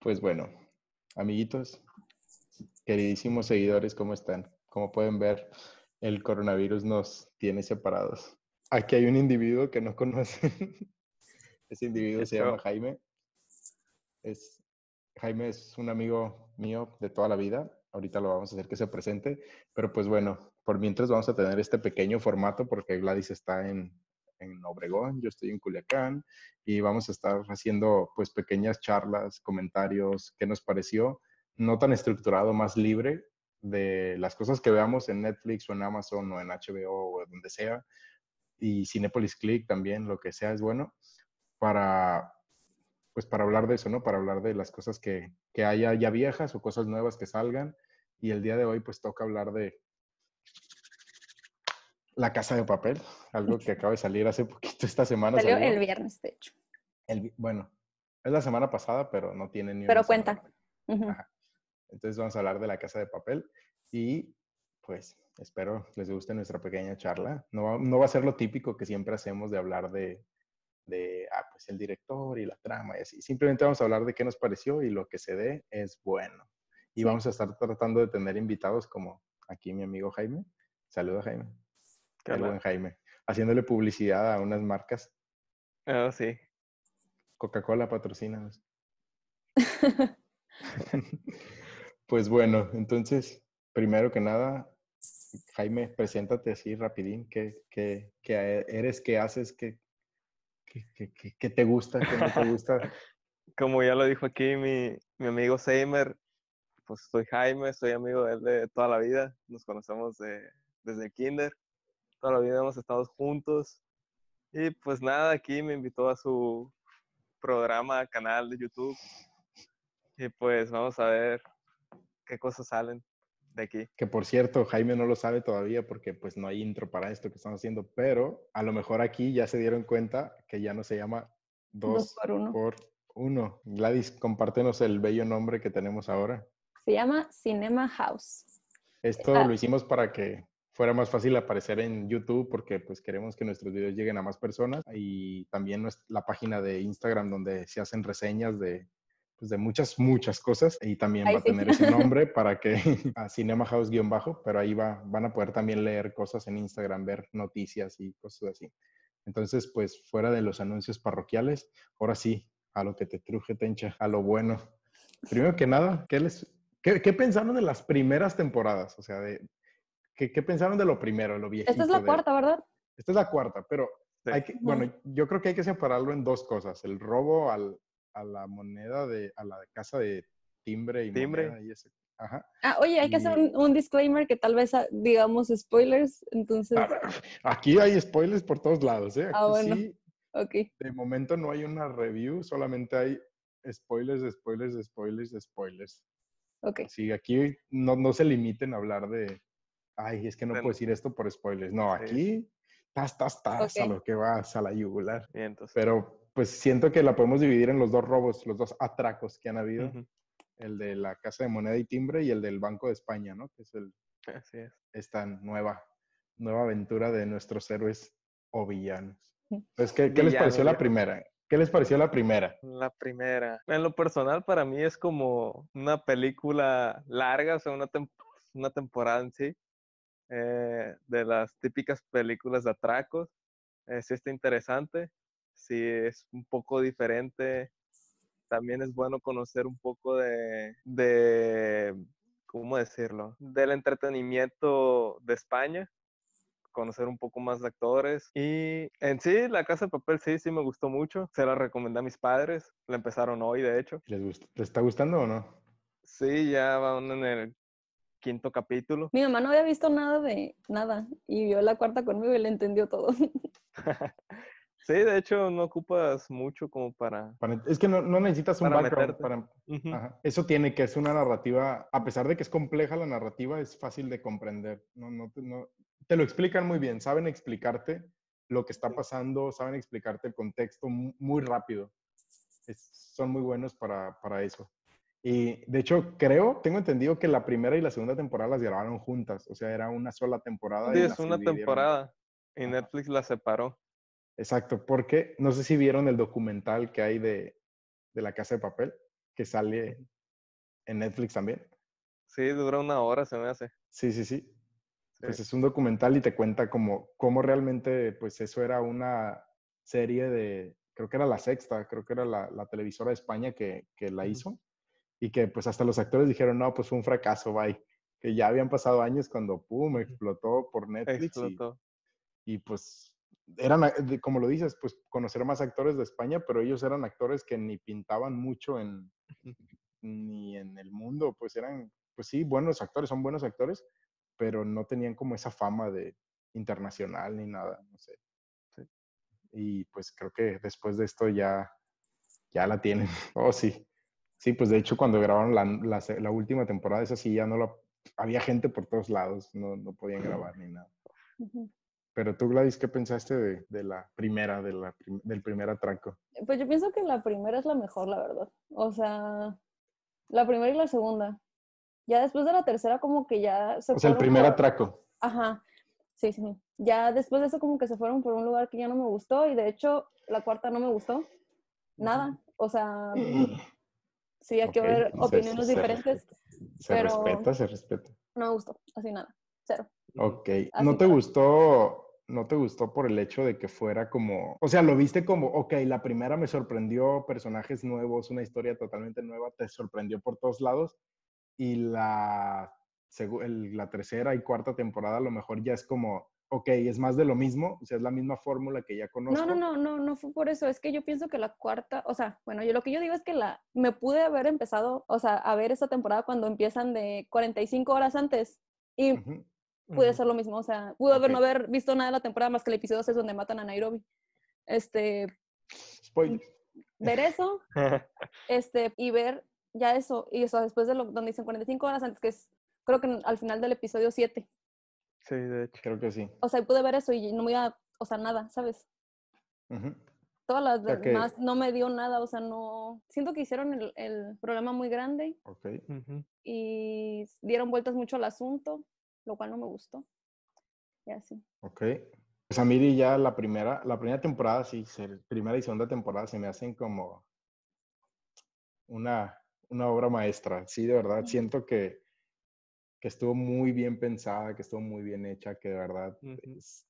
Pues bueno, amiguitos, queridísimos seguidores, ¿cómo están? Como pueden ver, el coronavirus nos tiene separados. Aquí hay un individuo que no conocen. Ese individuo se llama Jaime. Es, Jaime es un amigo mío de toda la vida. Ahorita lo vamos a hacer que se presente. Pero pues bueno, por mientras vamos a tener este pequeño formato porque Gladys está en, en Obregón, yo estoy en Culiacán y vamos a estar haciendo pues pequeñas charlas, comentarios, qué nos pareció, no tan estructurado, más libre de las cosas que veamos en Netflix o en Amazon o en HBO o donde sea y Cinepolis Click también, lo que sea es bueno para pues para hablar de eso, ¿no? Para hablar de las cosas que, que haya ya viejas o cosas nuevas que salgan y el día de hoy pues toca hablar de la Casa de Papel, algo que acaba de salir hace poquito esta semana. Salió, el viernes, de hecho. El, bueno, es la semana pasada, pero no tiene ni Pero cuenta. Entonces vamos a hablar de la Casa de Papel y pues espero les guste nuestra pequeña charla. No, no va a ser lo típico que siempre hacemos de hablar de, de, ah, pues el director y la trama y así. Simplemente vamos a hablar de qué nos pareció y lo que se dé es bueno. Y vamos a estar tratando de tener invitados como aquí mi amigo Jaime. Saludos, Jaime el buen Jaime. Haciéndole publicidad a unas marcas. Oh, sí. Coca-Cola patrocina. pues bueno, entonces, primero que nada, Jaime, preséntate así rapidín. ¿Qué, qué, qué eres? ¿Qué haces? ¿Qué, qué, qué, te gusta? ¿Qué no te gusta? Como ya lo dijo aquí mi, mi amigo Seimer, pues soy Jaime, soy amigo de él de toda la vida. Nos conocemos de, desde el kinder toda la vida hemos estado juntos. Y pues nada, aquí me invitó a su programa, canal de YouTube. Y pues vamos a ver qué cosas salen de aquí. Que por cierto, Jaime no lo sabe todavía porque pues no hay intro para esto que estamos haciendo, pero a lo mejor aquí ya se dieron cuenta que ya no se llama dos, por, uno. por uno. Gladys, compártenos el bello nombre que tenemos ahora. Se llama Cinema House. Esto lo hicimos para que fuera más fácil aparecer en YouTube porque pues queremos que nuestros videos lleguen a más personas y también la página de Instagram donde se hacen reseñas de, pues, de muchas, muchas cosas y también va a tener ese nombre para que a Cinema House guion bajo, pero ahí va, van a poder también leer cosas en Instagram, ver noticias y cosas así. Entonces, pues fuera de los anuncios parroquiales, ahora sí, a lo que te truje, Tencha, a lo bueno. Primero que nada, ¿qué les, ¿Qué, ¿Qué, pensaron de las primeras temporadas? O sea, de, ¿Qué, pensaron de lo primero, lo viejito? Esta es la cuarta, ¿verdad? Esta es la cuarta, pero hay que, bueno, yo creo que hay que separarlo en dos cosas. El robo al, a la moneda de, a la casa de timbre y timbre. y ese. Ajá. Ah, oye, hay que hacer un, disclaimer que tal vez ah, digamos spoilers, entonces... Aquí hay spoilers por todos lados, ¿eh? ah, bueno. Sí, ok. De momento no hay una review, solamente hay spoilers, spoilers, spoilers, spoilers. Ok. Sí, aquí no, no se limiten a hablar de, ay, es que no puedo decir esto por spoilers. No, aquí tas, tas, tas, a lo que vas, a la yugular. Pero pues siento que la podemos dividir en los dos robos, los dos atracos que han habido. El de la Casa de Moneda y Timbre y el del Banco de España, ¿no? Que es el... Así es. Esta nueva, nueva aventura de nuestros héroes o villanos. Entonces, ¿qué, ¿qué les pareció la primera? ¿Qué les pareció la primera? La primera. En lo personal, para mí es como una película larga, o sea, una, una temporada en sí. Eh, de las típicas películas de atracos. Eh, sí está interesante, sí es un poco diferente. También es bueno conocer un poco de, de ¿cómo decirlo? Del entretenimiento de España, conocer un poco más de actores. Y en sí, La Casa de Papel sí, sí me gustó mucho. Se la recomendé a mis padres. La empezaron hoy, de hecho. ¿Les, gusta? ¿Les está gustando o no? Sí, ya van en el quinto capítulo. Mi mamá no había visto nada de nada y vio la cuarta conmigo y le entendió todo. sí, de hecho no ocupas mucho como para... es que no, necesitas un background para... Eso tiene que es una narrativa, a pesar de que es compleja la narrativa, es fácil de comprender. No, no, te lo explican muy bien, saben explicarte lo que está pasando, saben explicarte el contexto muy rápido. son muy buenos para, para eso. Y de hecho, creo, tengo entendido que la primera y la segunda temporada las grabaron juntas. O sea, era una sola temporada. Sí, es una temporada. Y Netflix la separó. Exacto, porque no sé si vieron el documental que hay de, de La Casa de Papel, que sale en Netflix también. Sí, dura una hora, se me hace. Sí, sí, sí. Sí. Pues es un documental y te cuenta como cómo realmente, pues eso era una serie de, creo que era la sexta, creo que era la, la televisora de España que, que la hizo y que pues hasta los actores dijeron, no, pues fue un fracaso, bye. Que ya habían pasado años cuando, pum, explotó por Netflix y, Explotó. y, pues eran, de- como lo dices, pues conocer más actores de España, pero ellos eran actores que ni pintaban mucho en, ni en el mundo, pues eran, pues sí, buenos actores, son buenos actores, pero no tenían como esa fama de internacional ni nada, no sé. Sí. Y pues creo que después de esto ya, ya la tienen. Oh, sí. Sí, pues de hecho cuando grabaron la, la la última temporada, esa sí ya no la... Había gente por todos lados, no, no podían grabar ni nada. Pero tú, Gladys, ¿qué pensaste de, de la primera, de la prim- del primer atraco? Pues yo pienso que la primera es la mejor, la verdad. O sea, la primera y la segunda. Ya después de la tercera como que ya se O sea, el primer por- atraco. Ajá, sí, sí. sí. Ya después de eso como que se fueron por un lugar que ya no me gustó y de hecho la cuarta no me gustó. Nada. O sea, sí, hay que ver opiniones se diferentes. Se Pero- respeta, se respeta. No me gustó, así nada. Cero. Ok. Así ¿No te gustó? ¿No te gustó por el hecho de que fuera como, o sea, lo viste como, ok, la primera me sorprendió, personajes nuevos, una historia totalmente nueva, te sorprendió por todos lados, y la, la tercera y cuarta temporada a lo mejor ya es como, ok, es más de lo mismo, o sea, es la misma fórmula que ya conozco. No, no, no, no, no fue por eso. Es que yo pienso que la cuarta, o sea, bueno, yo lo que yo digo es que la, me pude haber empezado, o sea, a ver esta temporada cuando empiezan de 45 horas antes y Ujú. pude Ujú. hacer lo mismo. O sea, pude haber no haber visto nada de la temporada más que el episodio 6 donde matan a Nairobi. Este, Spoiler. ver eso, este, y ver ya eso, y eso después de lo donde dicen 45 horas antes, que es, creo que al final del episodio 7. Sí, de hecho. Creo que sí. O sea, pude ver eso y no me iba, o sea, nada, ¿sabes? Todas las demás no me dio nada, o sea, no. Siento que hicieron el, el programa muy grande Ok. Y dieron vueltas mucho al asunto, lo cual no me gustó. Y así. Ok. Pues a mí ya la primera, la primera temporada, sí, primera y segunda temporada se me hacen como una, una obra maestra. Sí, de verdad, siento que, que estuvo muy bien pensada, que estuvo muy bien hecha, que de verdad, Ujú. es-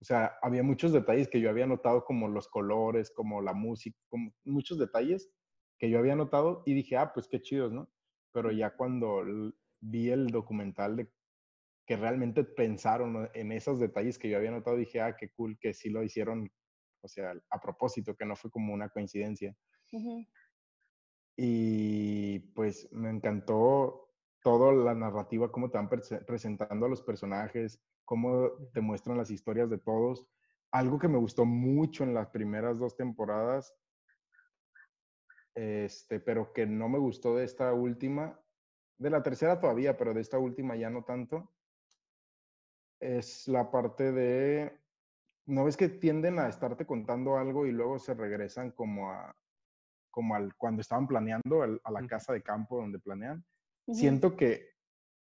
o sea, había muchos detalles que yo había notado, como los colores, como la música, como muchos detalles que yo había notado y dije, ah, pues qué chidos, ¿no? Pero ya cuando vi el documental de que realmente pensaron en esos detalles que yo había notado, dije, ah, qué cool que sí lo hicieron, o sea, a propósito, que no fue como una coincidencia. Ujú. Y pues me encantó toda la narrativa, cómo te van prese- presentando a los personajes, cómo te muestran las historias de todos. Algo que me gustó mucho en las primeras dos temporadas, este, pero que no me gustó de esta última, de la tercera todavía, pero de esta última ya no tanto, es la parte de, ¿no ves que tienden a estarte contando algo y luego se regresan como a, como al, cuando estaban planeando al- a la casa de campo donde planean? Siento que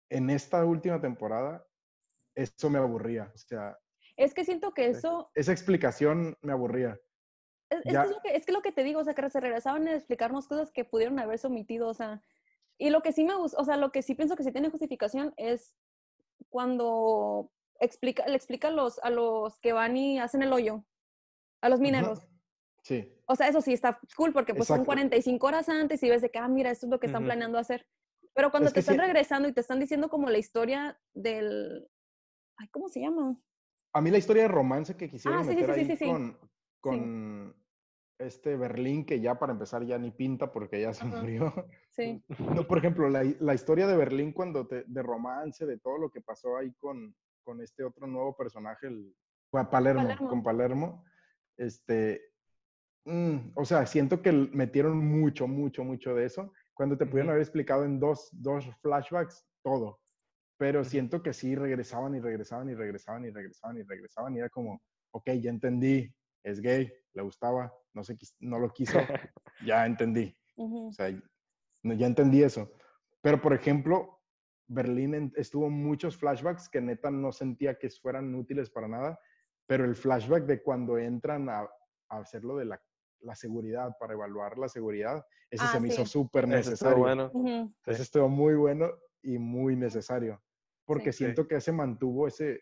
en esta última temporada eso me aburría, o sea, Es que siento que Sí. eso. esa explicación me aburría. Es, es que es, lo que, es que lo que te digo, o sea, que se regresaban a explicarnos cosas que pudieron haberse omitido, o sea. Y lo que sí me gusta, o sea, lo que sí pienso que sí tiene justificación es cuando explica, le explica a los, a los que van y hacen el hoyo, a los mineros. Sí, O sea, eso sí está cool porque pues son Exacto. 45 horas antes y ves de que, ah, mira, esto es lo que están Ujú. planeando hacer. Pero cuando Es te están sí- regresando y te están diciendo como la historia del... Ay, ¿cómo se llama? a mí la historia de romance que quisieron Ah, sí, sí, meter sí, ahí sí, sí. con, con este Berlín, que ya para empezar ya ni pinta porque ya se Ajá. murió. Sí. No, por ejemplo, la, la historia de Berlín cuando te, de romance, de todo lo que pasó ahí con, con este otro nuevo personaje, el Palermo, Palermo. con Palermo, este, mm, o sea, siento que metieron mucho, mucho, mucho de eso, cuando te pudieron Ujú. haber explicado en dos, dos flashbacks todo, pero Ujú. siento que sí regresaban y regresaban y regresaban y regresaban y regresaban y era como, ok, ya entendí, es gay, le gustaba, no, se, no lo quiso, ya entendí. Ujú. O sea, no, ya entendí eso. Pero, por ejemplo, Berlín estuvo muchos flashbacks que neta no sentía que fueran útiles para nada. pero el flashback de cuando entran a, a hacerlo de la, la, seguridad, para evaluar la seguridad, ese Ah, se me hizo súper Eso necesario. estuvo bueno. Ujú. Ese estuvo muy bueno y muy necesario. Porque Sí. siento que se mantuvo ese.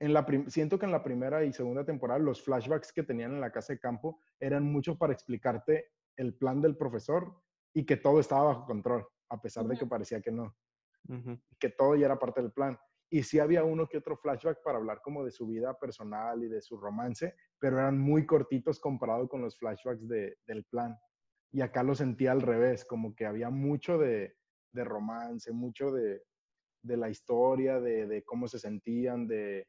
En la prim- siento que en la primera y segunda temporada los flashbacks que tenían en la casa de campo eran mucho para explicarte el plan del profesor y que todo estaba bajo control, a pesar de que parecía que no, que todo ya era parte del plan. Y sí había uno que otro flashback para hablar como de su vida personal y de su romance, pero eran muy cortitos comparado con los flashbacks de- del plan. Y acá lo sentía al revés, como que había mucho de, de romance, mucho de, de la historia, de, de cómo se sentían, de,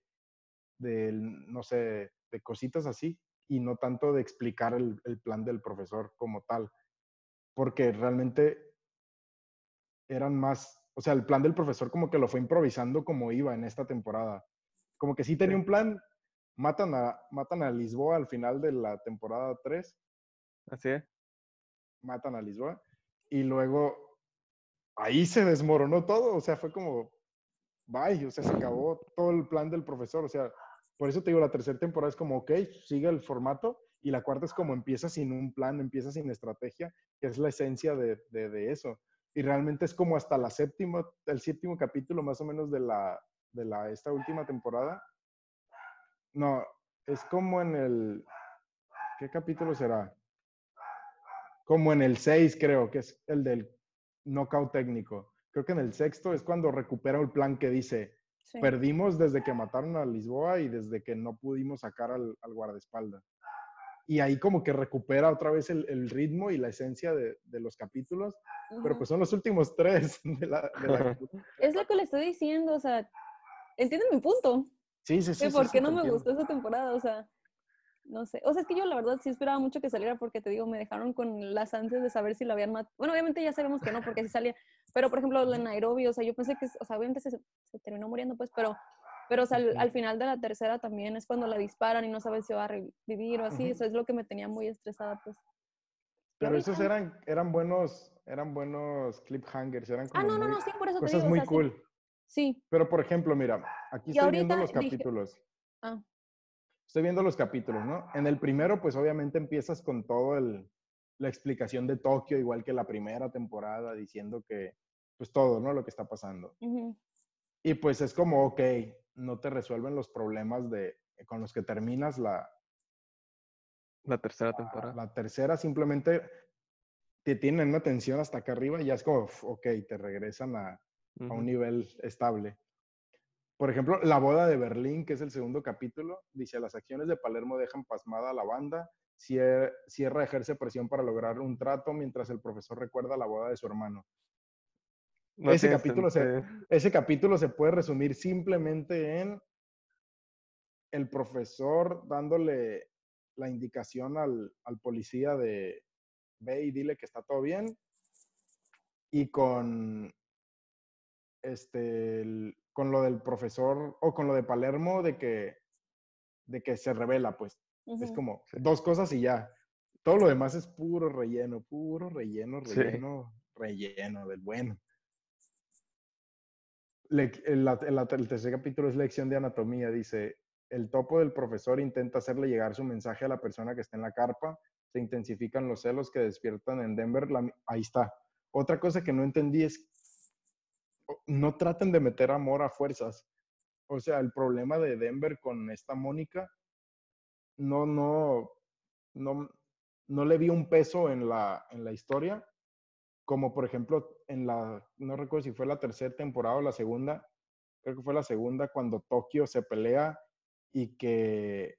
de, no sé, de cositas así, y no tanto de explicar el, el plan del profesor como tal, porque realmente eran más, o sea, el plan del profesor como que lo fue improvisando como iba en esta temporada. Como que sí tenía un plan, matan a, matan a Lisboa al final de la temporada 3, Así es. matan a Lisboa, y luego ahí se desmoronó todo, o sea, fue como, bye, o sea, se acabó todo el plan del profesor, o sea, por eso te digo, la tercera temporada es como, ok, sigue el formato, y la cuarta es como empieza sin un plan, empieza sin estrategia, que es la esencia de, de, de eso. Y realmente es como hasta la séptima, el séptimo capítulo más o menos de la, de la, esta última temporada. No, es como en el, ¿qué capítulo será? Como en el 6, creo, que es el del knockout técnico. Creo que en el sexto es cuando recupera el plan que dice, Sí. perdimos desde que mataron a Lisboa y desde que no pudimos sacar al, al guardaespaldas. Y ahí como que recupera otra vez el, el ritmo y la esencia de, de los capítulos, pero pues son los últimos tres de la... de la- Es lo que le estoy diciendo, o sea, entienden mi punto. Sí, sí, sí. por sí, qué no me entiendo. gustó esa temporada, o sea, no sé. O sea, es que yo la verdad sí esperaba mucho que saliera porque te digo, me dejaron con las ansias de saber si lo habían matado. Bueno, obviamente ya sabemos que no, porque sí salía. Pero, por ejemplo, lo de Nairobi, o sea, yo pensé que, o sea, obviamente se, se terminó muriendo, pues, pero, pero o sea, al, final de la tercera también es cuando la disparan y no sabes si va a revivir o así. Eso es lo que me tenía muy estresada, pues. Pero esos eran, eran buenos, eran buenos cliffhangers, eran Ah, como no, no, muy- no, sí, por eso te cosas digo. muy o sea, sí- cool. Sí. Pero por ejemplo, mira, aquí Y estoy viendo los dije- capítulos. Ah, Estoy viendo los capítulos, ¿no? En el primero, pues obviamente empiezas con todo el, la explicación de Tokio, igual que la primera temporada, diciendo que, pues todo, ¿no? Lo que está pasando. ujú, Y pues es como, ok, no te resuelven los problemas de, con los que terminas la, La tercera la, temporada. la tercera, simplemente te tienen una tensión hasta acá arriba y ya es como, "Uf, ok, te regresan a, a un nivel estable. Por ejemplo, La boda de Berlín, que es el segundo capítulo, dice, las acciones de Palermo dejan pasmada a la banda, Sierra ejerce presión para lograr un trato mientras el profesor recuerda la boda de su hermano. No ese capítulo se-. Ese capítulo se puede resumir simplemente en el profesor dándole la indicación al, al policía de ve y dile que está todo bien y con este el- con lo del profesor o con lo de Palermo de que de que se revela pues es como dos cosas y ya. Todo lo demás es puro relleno puro relleno Sí. relleno relleno del bueno El, tercer capítulo es lección de anatomía. Dice, el topo del profesor intenta hacerle llegar su mensaje a la persona que está en la carpa. Se intensifican los celos que despiertan en Denver. ahí está. Otra cosa que no entendí es, no traten de meter amor a fuerzas. O sea, el problema de Denver con esta Mónica, no, no, no, no le vi un peso en la, en la historia como por ejemplo en la, no recuerdo si fue la tercera temporada o la segunda, creo que fue la segunda cuando Tokio se pelea y que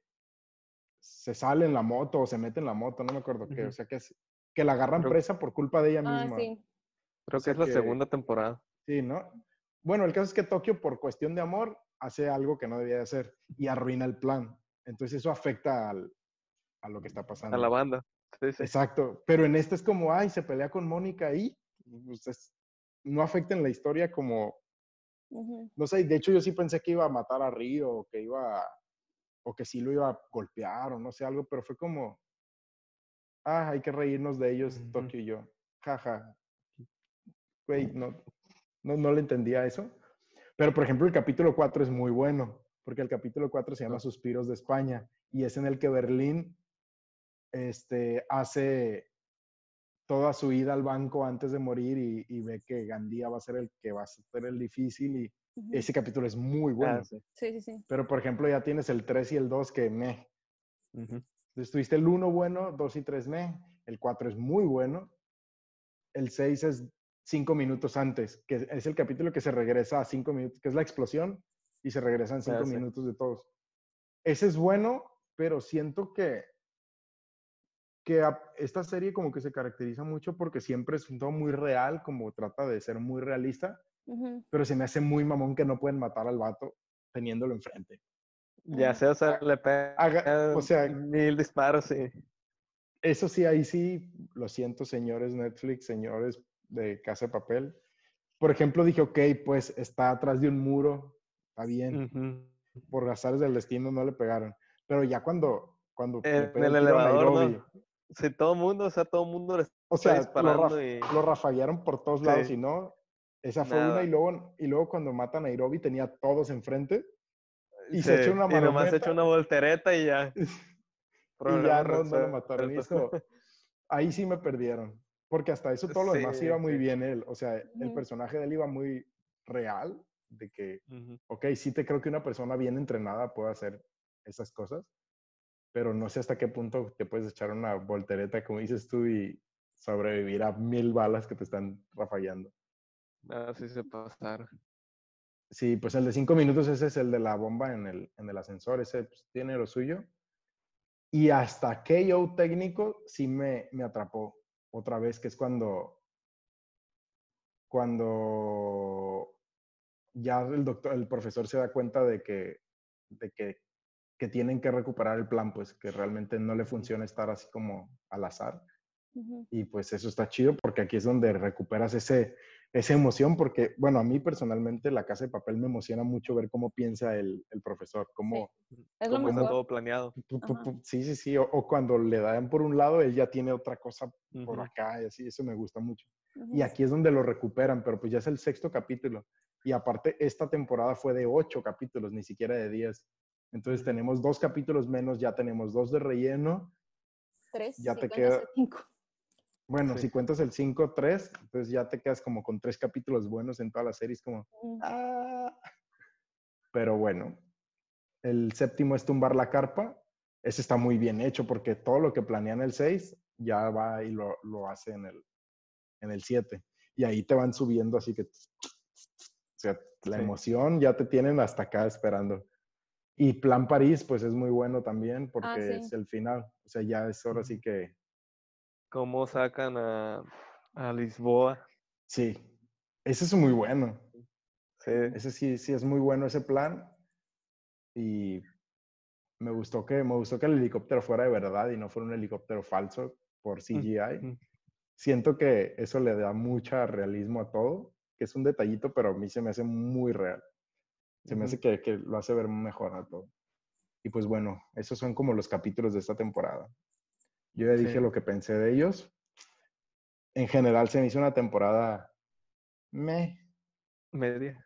se sale en la moto o se mete en la moto, no me acuerdo qué, o sea que es que la agarran Creo- presa por culpa de ella Ah, misma. sí. Creo o sea que es la que- segunda temporada. Sí, ¿no? Bueno, el caso es que Tokio por cuestión de amor hace algo que no debía de hacer y arruina el plan. Entonces eso afecta al- a lo que está pasando. A la banda. Sí, sí. Exacto, pero en este es como, ay, se pelea con Mónica y pues, es- no afecta en la historia como, no sé, de hecho yo sí pensé que iba a matar a Río, o que iba, a- o que sí lo iba a golpear, o no sé, algo, pero fue como, ah, hay que reírnos de ellos, Ujú. Tokio y yo, jaja. Güey, no, no, no le entendía eso. Pero, por ejemplo, el capítulo 4 es muy bueno, porque el capítulo 4 se llama Suspiros de España y es en el que Berlín este, hace toda su ida al banco antes de morir y, ve que Gandía va a ser el que va a ser el difícil y ese capítulo es muy Ah, bueno. sí, sí, sí. Pero, por ejemplo, ya tienes el 3 y el 2 que me. Entonces tuviste el 1 bueno, 2 y 3 me. El 4 es muy bueno. El 6 es 5 minutos antes, que es el capítulo que se regresa a 5 minutos, que es la explosión y se regresan 5 Ah, sí. minutos de todos. Ese es bueno, pero siento que que a- esta serie como que se caracteriza mucho porque siempre es un todo muy real, como trata de ser muy realista, Ujú. pero se me hace muy mamón que no pueden matar al vato teniéndolo enfrente. Ya sé, o sea, le pegan Haga- o sea- mil disparos y Eso sí, ahí sí, lo siento, señores Netflix, señores de Casa de Papel. Por ejemplo, dije, ok, pues está atrás de un muro, está bien, Ujú. por azares del destino no le pegaron. Pero ya cuando, cuando le En pega el elevador, ¿no? Sí, todo mundo, o sea, todo mundo le o sea, lo, disparando y... lo rafaguearon por todos lados Sí. y no, esa fue una y luego, y luego cuando mata a Nairobi tenía a todos enfrente y sí, se echa una y nomás se marometa. echa una voltereta y ya. y ya no, no lo mataron. Y ahí sí me perdieron. Porque hasta eso todo lo demás iba muy bien él. O sea, el personaje de él iba muy real, de que, Ujú. ok, sí te creo que una persona bien entrenada puede hacer esas cosas, pero no sé hasta qué punto te puedes echar una voltereta, como dices tú, y sobrevivir a mil balas que te están rafagueando. Ah, sí se pasaron. Sí, pues el de cinco minutos, ese es el de la bomba en el, en el ascensor, ese pues, tiene lo suyo. Y hasta KO técnico sí me, me atrapó otra vez, que es cuando, cuando ya el doctor, el profesor se da cuenta de que, de que, que tienen que recuperar el plan, pues que realmente no le funciona estar así como al azar. Y pues eso está chido porque aquí es donde recuperas ese, esa emoción, porque, bueno, a mí personalmente la casa de papel me emociona mucho ver cómo piensa el, el profesor, cómo, Es lo Cómo está todo planeado. pu- pu- Ajá. pu- sí, sí, sí, o, o cuando le dan por un lado, él ya tiene otra cosa por acá y así, eso me gusta mucho. Y aquí es donde lo recuperan, pero pues ya es el sexto capítulo. Y aparte, esta temporada fue de ocho capítulos, ni siquiera de diez. Entonces tenemos dos capítulos menos, ya tenemos dos de relleno. Tres, ya si te cuentas queda- el cinco. Bueno, Sí. si cuentas el 5, 3, entonces ya te quedas como con tres capítulos buenos en toda la serie. Es como. Ah. Pero bueno, el séptimo es tumbar la carpa. Ese está muy bien hecho porque todo lo que planean el 6 ya va y lo, lo hace en el, en el 7. Y ahí te van subiendo así que... O sea, la Sí. emoción ya te tienen hasta acá esperando. Y Plan París, pues es muy bueno también porque Ah, sí. es el final. O sea, ya es ahora sí que... Cómo sacan a, a Lisboa. Sí, ese es muy bueno. Sí. Ese sí, sí es muy bueno ese plan. Y me gustó que, me gustó que el helicóptero fuera de verdad y no fuera un helicóptero falso por CGI. Siento que eso le da mucho realismo a todo, que es un detallito, pero a mí se me hace muy real. Se me hace que, que lo hace ver mejor a todo. Y pues bueno, esos son como los capítulos de esta temporada. Yo ya dije Sí. lo que pensé de ellos. En general se me hizo una temporada me Media.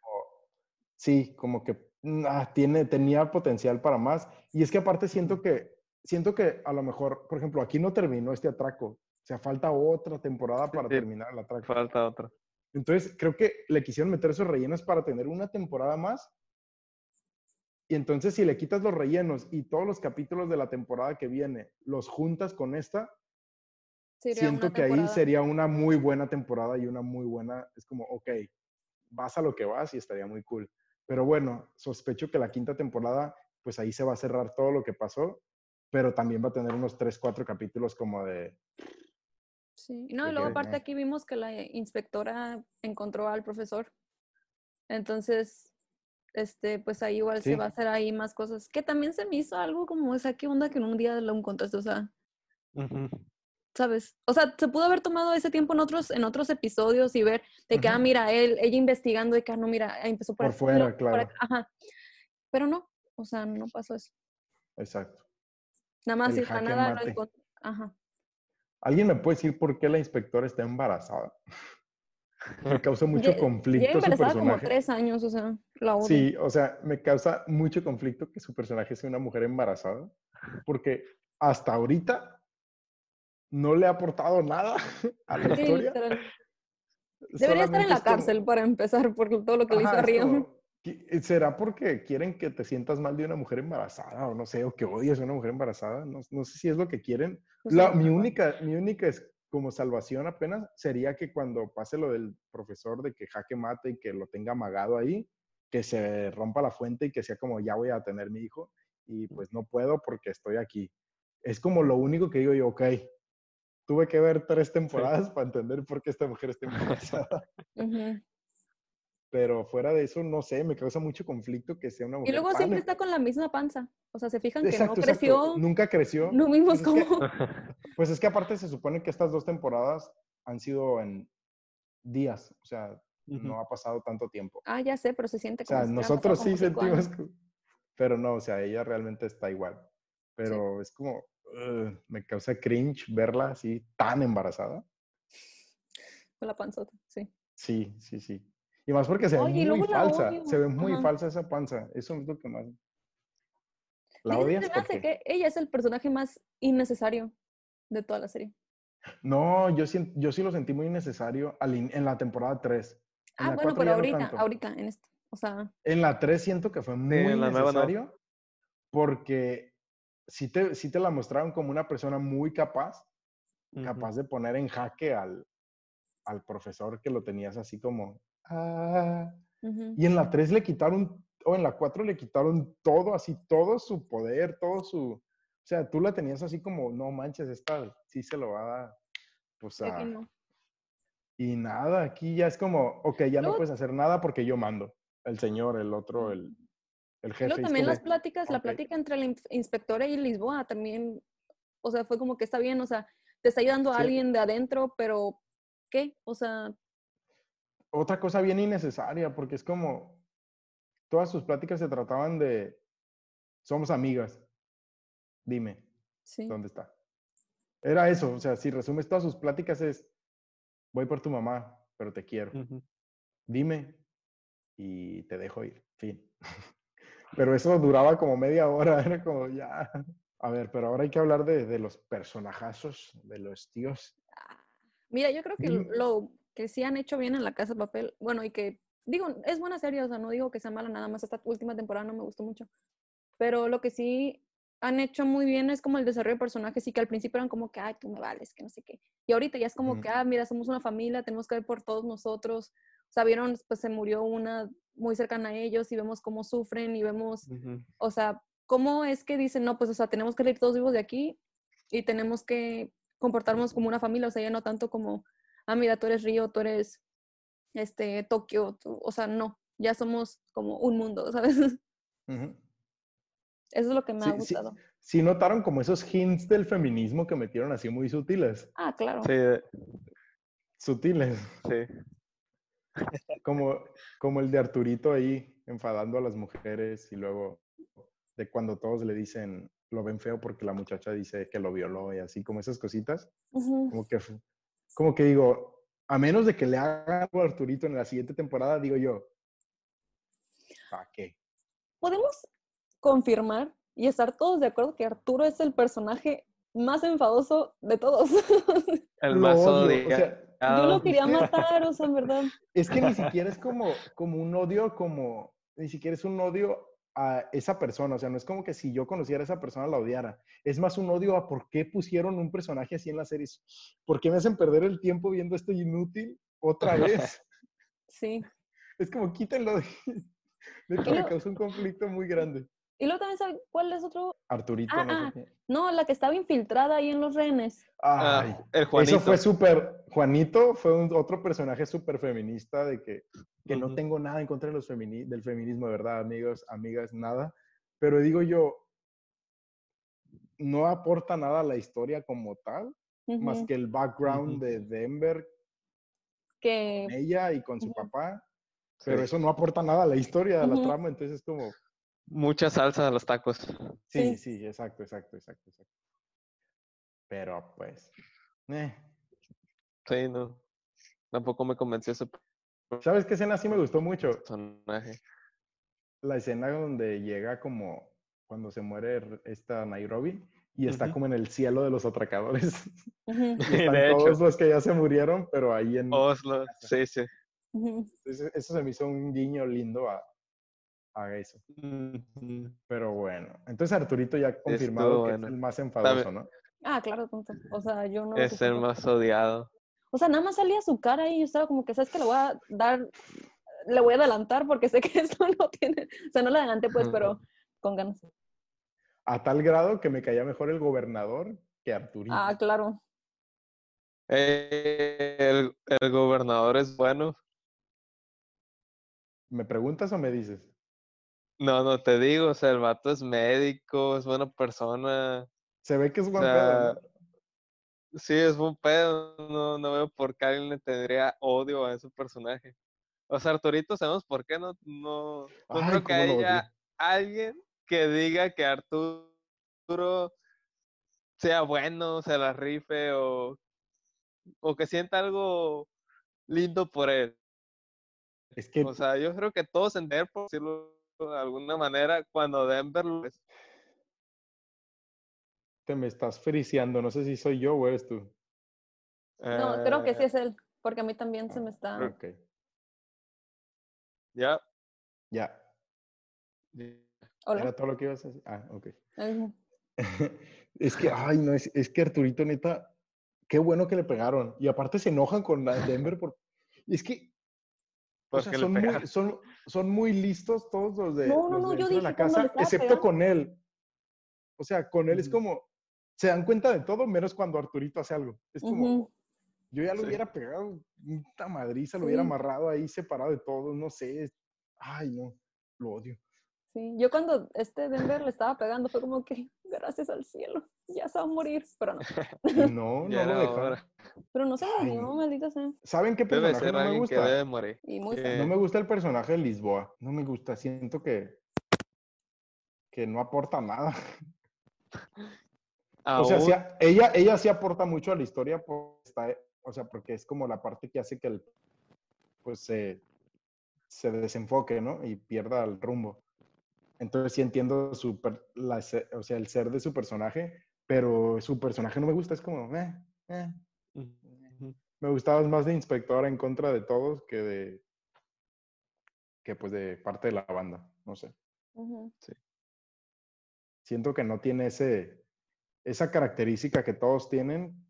Sí, como que mm, ah, tiene, tenía potencial para más. Y es que aparte siento que, siento que a lo mejor, por ejemplo, aquí no terminó este atraco. O sea, falta otra temporada para Sí. terminar el atraco. Falta otra. Entonces, creo que le quisieron meter esos rellenos para tener una temporada más. Y entonces, si le quitas los rellenos y todos los capítulos de la temporada que viene, los juntas con esta, Sería siento que ahí temporada. sería una muy buena temporada y una muy buena, es como, ok, vas a lo que vas y estaría muy cool. Pero bueno, sospecho que la quinta temporada, pues ahí se va a cerrar todo lo que pasó, pero también va a tener unos 3, 4 capítulos como de, Sí. No, de y luego aparte aquí vimos que la inspectora encontró al profesor. Entonces, este, pues ahí igual Sí. se va a hacer ahí más cosas. Que también se me hizo algo como, o sea, ¿qué onda que en un día lo encontraste? O sea. ¿sabes? O sea, se pudo haber tomado ese tiempo en otros, en otros episodios y ver de que, ah, Ujú. mira, él, ella investigando de que, ah, no, mira, empezó por, Por aquí, fuera, claro. Ajá. Pero no, o sea, no pasó eso. exacto. Nada más si nada lo encontró. Ajá. ¿Alguien me puede decir por qué la inspectora está embarazada? Me causa mucho Lle- conflicto Lleva su embarazada como personaje. tres años, o sea, la odio. Sí, o sea, me causa mucho conflicto que su personaje sea una mujer embarazada, porque hasta ahorita no le ha aportado nada a la Sí, historia. literal. Debería estar en la es como- cárcel para empezar por todo lo que le hizo Ajá, a Río. como, eh, ¿Será porque quieren que te sientas mal de una mujer embarazada o no sé, o que odies a una mujer embarazada? No, no sé si es lo que quieren. No sé, La- mi, única, mi única es como salvación apenas sería que cuando pase lo del profesor de que jaque mate y que lo tenga amagado ahí, que se rompa la fuente y que sea como ya voy a tener mi hijo y pues no puedo porque estoy aquí. Es como lo único que digo yo, ok, tuve que ver tres temporadas para entender por qué esta mujer está embarazada. Ujú. Pero fuera de eso, no sé, me causa mucho conflicto que sea una Y mujer. luego tan siempre em- está con la misma panza. O sea, se fijan que Exacto, no exacto, creció. Nunca creció. No vimos es que- cómo. Pues es que aparte se supone que estas dos temporadas han sido en días, o sea, no ha pasado tanto tiempo. Ah, ya sé, pero se siente O como sea, si hubieran nosotros sí como sentimos, que- pero no, o sea, ella realmente está igual. Pero es como, me causa cringe verla así tan embarazada. Con la panzota, sí. Sí, sí, sí. Y más porque se ve Oye, muy falsa, odio. se ve muy Ajá. falsa esa panza. Eso es lo que más. ¿La odias? se me ¿Por hace qué? que ella es el personaje más innecesario de toda la serie. No, yo, sien- yo sí lo sentí muy necesario al in- en la temporada 3. En Ah, la bueno, 4 pero no ahorita, ahorita, en esto. O sea, En la 3 siento que fue muy la nueva no. necesario porque sí te, sí te la mostraron como una persona muy capaz, capaz de poner en jaque al, al profesor que lo tenías así como... "Ah". ujú. Y en la 3 le quitaron, o en la 4 le quitaron todo, así, todo su poder, todo su... O sea, tú la tenías así como, no manches, esta sí se lo va a dar. Pues Y aquí a- no. Y nada, aquí ya es como, ok, ya no puedes hacer nada porque yo mando. El señor, el otro, el, el jefe. es también como, las pláticas, la plática entre la inspectora y Lisboa también, o sea, fue como que está bien, o sea, te está ayudando a Sí. alguien de adentro, pero ¿qué? O sea, Otra cosa bien innecesaria, porque es como, todas sus pláticas se trataban de, somos amigas. Dime, sí. ¿dónde está? Era eso, o sea, si resumes todas sus pláticas es, voy por tu mamá, pero te quiero. Dime y te dejo ir. Fin. Pero eso duraba como media hora, era como ya. A ver, pero ahora hay que hablar de, de los personajazos, de los tíos. Mira, yo creo que lo que sí han hecho bien en La Casa de Papel, bueno, y que, digo, es buena serie, o sea, no digo que sea mala, nada más esta última temporada no me gustó mucho, pero lo que sí han hecho muy bien es como el desarrollo de personajes y que al principio eran como que, ay, tú me vales, que no sé qué, y ahorita ya es como que, ah, mira, somos una familia, tenemos que ver por todos nosotros, o sea, vieron, pues se murió una muy cercana a ellos y vemos cómo sufren y vemos o sea, ¿cómo es que dicen, no, pues, o sea, tenemos que salir todos vivos de aquí y tenemos que comportarnos como una familia? O sea, ya no tanto como, ah, mira, tú eres Río, tú eres, este, Tokio, tú- o sea, no, ya somos como un mundo, ¿sabes? Eso es lo que me ha Sí, sí, gustado. sí notaron como esos hints del feminismo que metieron así muy sutiles. Ah, claro. Sí, Sutiles. sí. Como, como el de Arturito ahí enfadando a las mujeres y luego de cuando todos le dicen lo ven feo porque la muchacha dice que lo violó y así como esas cositas. Como que, como que digo, a menos de que le haga algo a Arturito en la siguiente temporada, digo yo, ¿para qué? Podemos confirmar y estar todos de acuerdo que Arturo es el personaje más enfadoso de todos. El Lo más odio, o sea, Yo lo quería matar, o sea, en verdad. Es que ni siquiera es como, como un odio, como, ni siquiera es un odio a esa persona. O sea, no es como que si yo conociera a esa persona la odiara. Es más un odio a por qué pusieron un personaje así en las series. ¿Por qué me hacen perder el tiempo viendo esto inútil otra vez? Sí. es como quítenlo. de- Y me causa un conflicto muy grande. Y luego también, ¿sabe cuál es otro? Arturito, Ah, no ah, sé. No, la que estaba infiltrada ahí en los rehenes. Ah, Ay, el Juanito. Eso fue súper. Juanito fue un, otro personaje súper feminista de que, que no tengo nada en contra de los femini- del feminismo, de verdad, amigos, amigas, nada. Pero digo yo, no aporta nada a la historia como tal, más que el background de Denver que con ella y con su papá. Pero Sí. eso no aporta nada a la historia, a la trama, entonces es como, Mucha salsa a los tacos. sí, Sí. sí, exacto, exacto, exacto, exacto. Pero pues, eh, Sí, no. Tampoco me convenció ese ¿Sabes qué escena sí me gustó mucho? personaje. La escena donde llega como cuando se muere esta Nairobi y está Ujú. como en el cielo de los atracadores. Ujú, Y están de todos hecho, los que ya se murieron, pero ahí en... Oslo, sí, sí. Entonces, eso se me hizo un guiño lindo a, a eso. Pero bueno, entonces Arturito ya ha confirmado Estuvo que bueno. es el más enfadoso, ¿no? Ah, claro. O sea, yo no. Es el más odiado. O sea, nada más salía su cara y yo estaba como que, ¿sabes que Le voy a dar, le voy a adelantar porque sé que esto no tiene, o sea, no le adelanté pues, pero con ganas. A tal grado que me caía mejor el gobernador que Arturito. Ah, claro. Eh, el, el gobernador es bueno. ¿Me preguntas o me dices? No, no te digo, o sea, el vato es médico, es buena persona. Se ve que es O buen pedo, sí, es buen pedo. No, no veo por qué alguien le tendría odio a ese personaje. O sea, Arturito, sabemos por qué no, no, no Ay, creo que haya alguien que diga que Arturo sea bueno, se la rife o, o que sienta algo lindo por él. Es que O sea, yo creo que todos en Denver, por decirlo de alguna manera, cuando Denver lo es, te me estás friseando. No sé si soy yo o eres tú. No, creo que sí eh, es él, porque a mí también se me está... Ok, Ya. ya. Hola. ¿Era todo lo que ibas a decir? Ah, ok. Es que, ay, no, es, es que Arturito, neta, qué bueno que le pegaron. Y aparte se enojan con la Denver por... Es que, o ¿Por sea, son, muy, son, son muy listos todos los de, No, no, los no, de yo dije la casa, excepto pegando. con él. O sea, con él es como, se dan cuenta de todo, menos cuando Arturito hace algo. Es como, yo ya lo Sí. hubiera pegado, una madriza, lo hubiera amarrado ahí separado de todo, no sé. Ay, no, lo odio. Sí, yo cuando este Denver le estaba pegando fue como que, gracias al cielo, ya se va a morir, pero no. No, Ya no lo dejaron. Pero no se murió, no. maldita sea. ¿Saben qué Debe personaje ser no me que gusta? debe morir. Y muy Eh, feo. No me gusta el personaje de Lisboa. No me gusta. Siento que, que no aporta nada. O sea, sí ella, ella sí aporta mucho a la historia, está- o sea, porque es como la parte que hace que el, pues se, se desenfoque, ¿no? Y pierda el rumbo. Entonces sí entiendo su per- la o sea, el ser de su personaje, pero su personaje no me gusta. Es como, eh, eh. Me gustaba más de inspector en contra de todos que de que pues de parte de la banda, no sé. Siento que no tiene ese esa característica que todos tienen,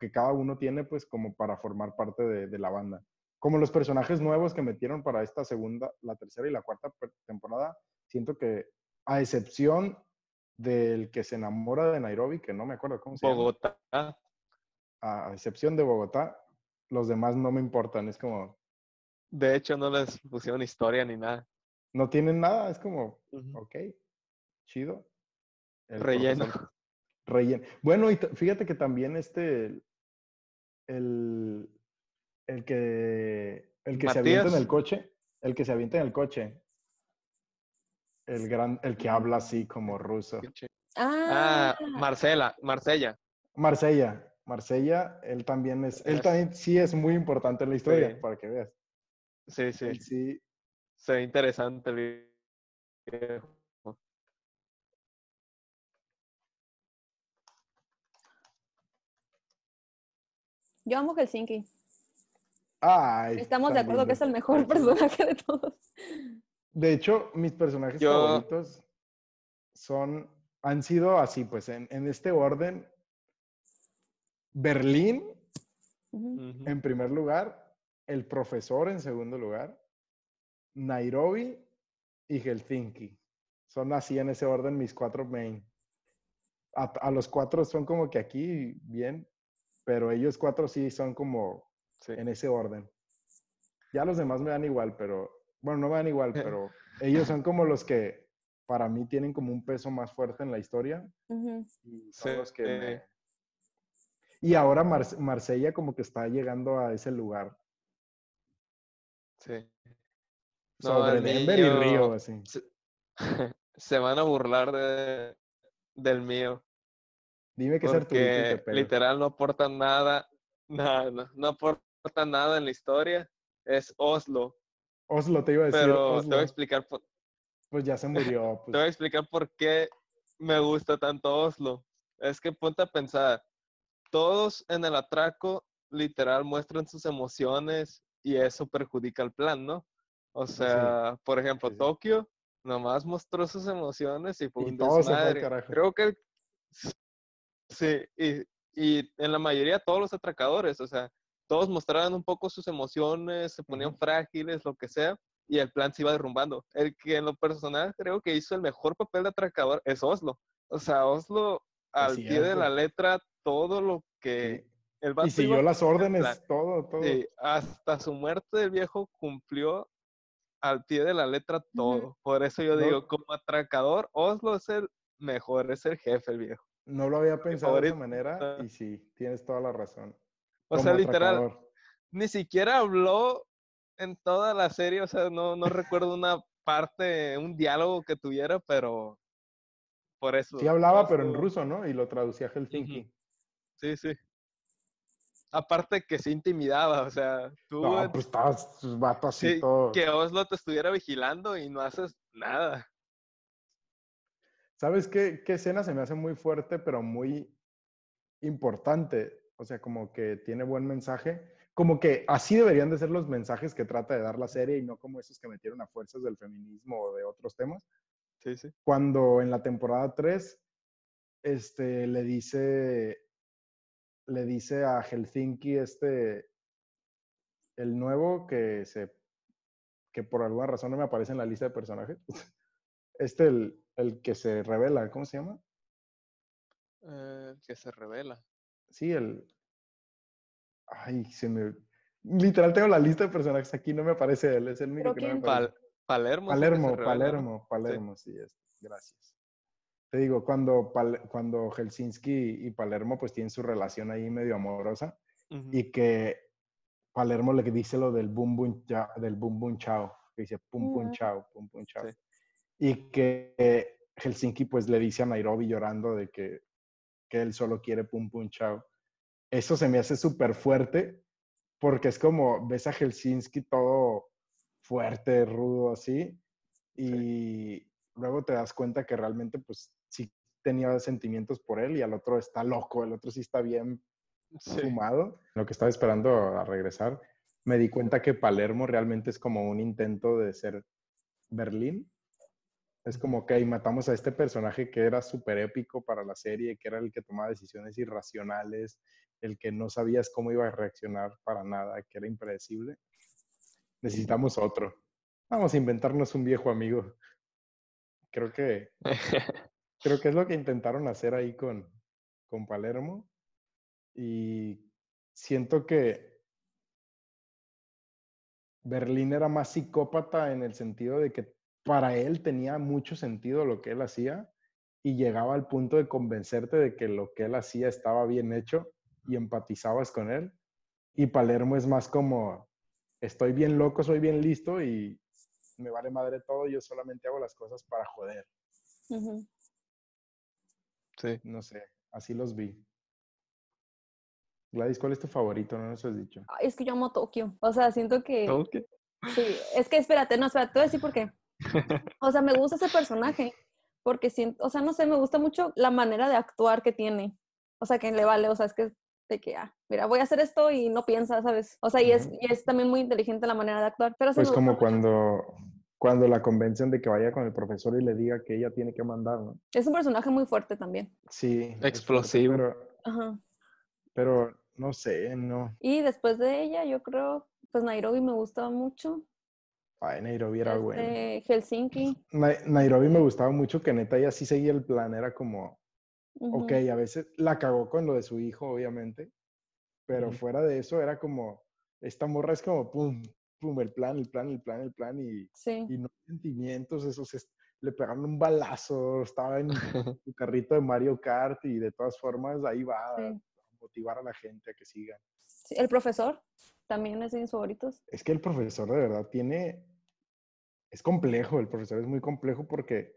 que cada uno tiene pues como para formar parte de, de la banda. Como los personajes nuevos que metieron para esta segunda, la tercera y la cuarta temporada, siento que a excepción del que se enamora de Nairobi, que no me acuerdo cómo se llama, Bogotá. a excepción de Bogotá, los demás no me importan, es como De hecho, no les pusieron historia ni nada. no tienen nada, es como, Ujú. ok, chido. El Relleno. profesor Relleno. Bueno, y fíjate que también este, el, el que, el que se avienta en el coche, el que se avienta en el coche, el gran, el que habla así como ruso. Ah, Ah, Marcela, Marsella. Marsella, Marsella, él también es, él también sí es muy importante en la historia, Sí. para que veas. Sí, sí. Él sí, Se ve interesante el video. yo amo Helsinki. ay, Estamos de acuerdo que es el mejor personaje de todos. De hecho, mis personajes Yo- favoritos son, han sido así, pues en, en este orden. Berlín en primer lugar, el profesor en segundo lugar, Nairobi y Helsinki. Son así en ese orden mis cuatro main. A, a los cuatro son como que aquí bien, pero ellos cuatro sí son como Sí. en ese orden. Ya los demás me dan igual, pero bueno, no me dan igual, pero ellos son como los que para mí tienen como un peso más fuerte en la historia y son Sí, los que eh. me- Y ahora Mar- Marsella como que está llegando a ese lugar Sí. No, sobre Denver y Río, así. Se, se van a burlar de, del mío. Dime que es Porque pego. literal no aportan nada. No, no, no aporta importa nada en la historia es Oslo. Oslo, te iba a decir. Pero te Oslo. voy a explicar por, Pues ya se murió. te voy a Pues. explicar por qué me gusta tanto Oslo. Es que ponte a pensar, todos en el atraco literal muestran sus emociones y eso perjudica el plan, ¿no? O sea, por ejemplo, sí, sí. Tokio nomás mostró sus emociones y fue Y un desmadre. Creo que sí, y, y en la mayoría todos los atracadores, o sea, todos mostraban un poco sus emociones, se ponían frágiles, lo que sea, y el plan se iba derrumbando. El que en lo personal creo que hizo el mejor papel de atracador es Oslo. O sea, Oslo al pie de la letra, todo lo que el Y iba siguió las órdenes, todo, todo. Sí, hasta su muerte el viejo cumplió al pie de la letra todo. Por eso yo No- digo, como atracador, Oslo es el mejor, es el jefe el viejo. No lo había pensado de esa manera y sí, tienes toda la razón. O sea, literal, atracador. ni siquiera habló en toda la serie, o sea, no, no recuerdo una parte, un diálogo que tuviera, pero por eso. Sí hablaba, pero en ruso, ¿no? Y lo traducía a Helsinki. Sí, sí. Aparte que se intimidaba, o sea, tú No, pues estabas sus vato así sí, todo. que Oslo te estuviera vigilando y no haces nada. ¿Sabes qué, qué escena se me hace muy fuerte, pero muy importante? O sea, como que tiene buen mensaje. Como que así deberían de ser los mensajes que trata de dar la serie y no como esos que metieron a fuerzas del feminismo o de otros temas. Sí, sí. Cuando en la temporada 3 este, le dice le dice a Helsinki este el nuevo que se que por alguna razón no me aparece en la lista de personajes. Este el, el que se revela, ¿cómo se llama? Eh, que se revela. Sí, el Ay, se me literal tengo la lista de personajes aquí, no me aparece él, es el único ¿Pero que no me aparece. Pal- Palermo. Palermo. Palermo, Palermo, sí, es. Gracias. Te digo, cuando, Pal- cuando Helsinki y Palermo pues tienen su relación ahí medio amorosa y que Palermo le dice lo del boom boom cha- del boom boom chao, que dice pum pum chao, pum pum chao. Sí. Y que Helsinki pues le dice a Nairobi llorando de que, que él solo quiere pum pum chao. Eso se me hace súper fuerte porque es como ves a Helsinki todo fuerte, rudo así y luego te das cuenta que realmente pues sí tenía sentimientos por él y al otro está loco, el otro sí está bien Sí. fumado. Lo que estaba esperando a regresar, me di cuenta que Palermo realmente es como un intento de ser Berlín. Es como, ok, matamos a este personaje que era súper épico para la serie, que era el que tomaba decisiones irracionales, el que no sabías cómo iba a reaccionar para nada, que era impredecible. Necesitamos otro. Vamos a inventarnos un viejo amigo. Creo que, creo que es lo que intentaron hacer ahí con, con Palermo. Y siento que Berlín era más psicópata en el sentido de que para él tenía mucho sentido lo que él hacía y llegaba al punto de convencerte de que lo que él hacía estaba bien hecho y empatizabas con él. Y Palermo es más como, estoy bien loco, soy bien listo y me vale madre todo, yo solamente hago las cosas para joder. Sí. No sé, así los vi. Gladys, ¿cuál es tu favorito? No nos has dicho. Ay, es que yo amo Tokio. O sea, siento que. Ok. Sí, es que espérate, no, espérate, te voy a decir por qué. O sea, me gusta ese personaje porque siento, o sea, no sé, me gusta mucho la manera de actuar que tiene. O sea, que le vale, o sea, es que de que, ah, mira, voy a hacer esto y no piensa, ¿sabes? O sea, y es, y es también muy inteligente la manera de actuar. Pero Pues como cuando, cuando la convencen de que vaya con el profesor y le diga que ella tiene que mandar, ¿no? Es un personaje muy fuerte también. Sí. fuerte, Explosivo. pero, Ajá. pero no sé, no. Y después de ella, yo creo, pues Nairobi me gustaba mucho. Ay, Nairobi era bueno. Este, Helsinki. Na- Nairobi me gustaba mucho que neta ella sí seguía el plan, era como, ujú. ok, a veces la cagó con lo de su hijo, obviamente, pero Ujú. fuera de eso era como, esta morra es como, pum, pum, el plan, el plan, el plan, el plan, y, Sí. y no sentimientos, esos es- le pegaron un balazo, estaba en su carrito de Mario Kart y de todas formas ahí va a Sí. motivar a la gente a que siga. Sí, El profesor también es de mis favoritos. Es que el profesor de verdad tiene, es complejo, el profesor es muy complejo porque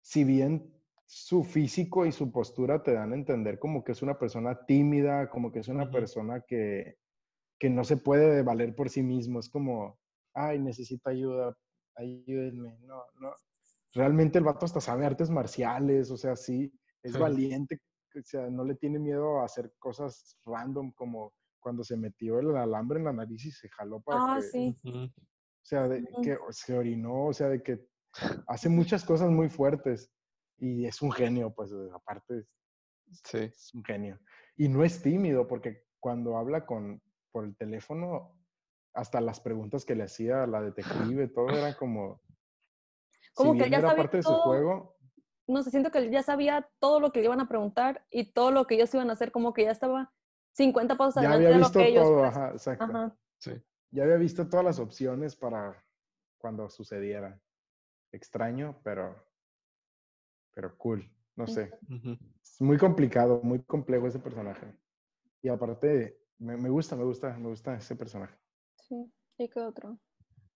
si bien su físico y su postura te dan a entender como que es una persona tímida, como que es una persona que, que no se puede valer por sí mismo. Es como, ay, necesito ayuda, ayúdenme. No, no. Realmente el vato hasta sabe artes marciales, o sea, sí, es valiente, o sea, no le tiene miedo a hacer cosas random como cuando se metió el alambre en la nariz y se jaló para Ah, sí. O sea, de que se orinó, o sea, de que hace muchas cosas muy fuertes y es un genio, pues aparte Sí. es un genio. Y no es tímido porque cuando habla con por el teléfono, hasta las preguntas que le hacía a la detective, todo era como Como si que ya era sabía parte de su todo. juego, No sé, siento que él ya sabía todo lo que le iban a preguntar y todo lo que ellos iban a hacer, como que ya estaba 50 pasos ya adelante había de lo que ellos. todo, pues. ajá, exacto. Ajá. Sí. Ya había visto todas las opciones para cuando sucediera. Extraño, pero pero cool, no sé. Es muy complicado, muy complejo ese personaje. Y aparte, me, me gusta, me gusta, me gusta ese personaje. Sí. ¿Y qué otro?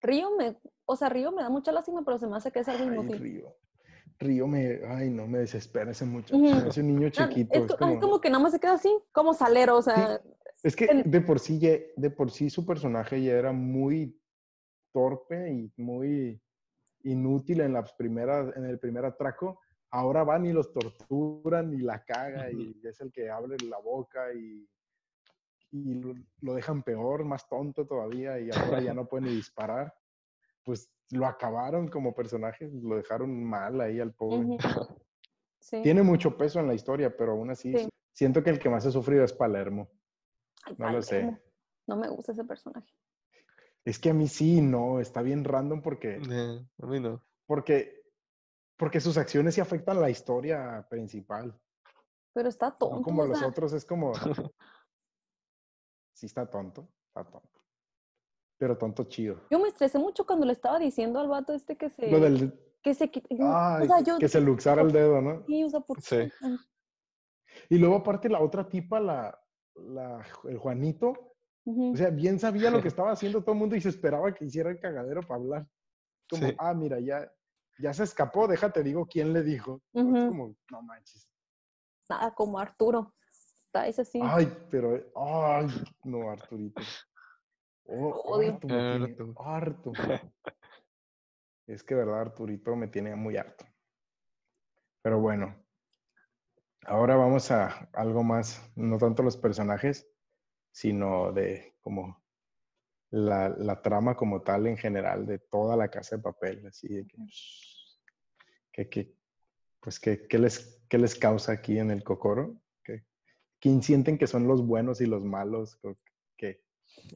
Río me, o sea, Río me da mucha lástima, pero se me hace que es algo inútil. Río. Río me, ay, no, me desespera ese muchacho. Se me hace un niño chiquito. Es, Es como que nada más se queda así, como salero, o sea, es que de por sí, de por sí su personaje ya era muy torpe y muy inútil en las primeras, en el primer atraco. Ahora van y los torturan y la caga y es el que abre la boca y, y lo, lo dejan peor, más tonto todavía y ahora ya no puede ni disparar. Pues lo acabaron como personaje, lo dejaron mal ahí al pobre. Sí. Tiene mucho peso en la historia, pero aún así Sí. siento que el que más ha sufrido es Palermo. Ay, No lo sé. No me gusta ese personaje. Es que a mí sí, no, está bien random porque, Eh, a mí no. porque, porque sus acciones sí afectan la historia principal. Pero está tonto. No como o los sea, otros, es como, sí está tonto, está tonto. Pero tonto chido. Yo me estresé mucho cuando le estaba diciendo al vato este que se. Lo del, Que se. ay, o sea, yo. que se luxara el dedo, ¿no? Sí, o sea, ¿por Sí. Y luego aparte la otra tipa, la, la, el Juanito. O sea, bien sabía lo que estaba haciendo todo el mundo y se esperaba que hiciera el cagadero para hablar. Como, Sí. ah, mira, ya, ya se escapó, déjate, digo quién le dijo. Es Ujú. como, no manches. Nada como Arturo. Está ese sí. Ay, pero, ay, no, Arturito. Oh, Odio. harto me tiene, Harto. harto. Es que, verdad, Arturito me tiene muy harto. Pero bueno, ahora vamos a algo más, no tanto los personajes, sino de como la, la trama como tal en general de toda la casa de papel, así de que, que, que, pues, que, ¿qué les, qué les causa aquí en el Cocoro? ¿Qué, ¿Quién sienten que son los buenos y los malos? ¿O ¿Qué?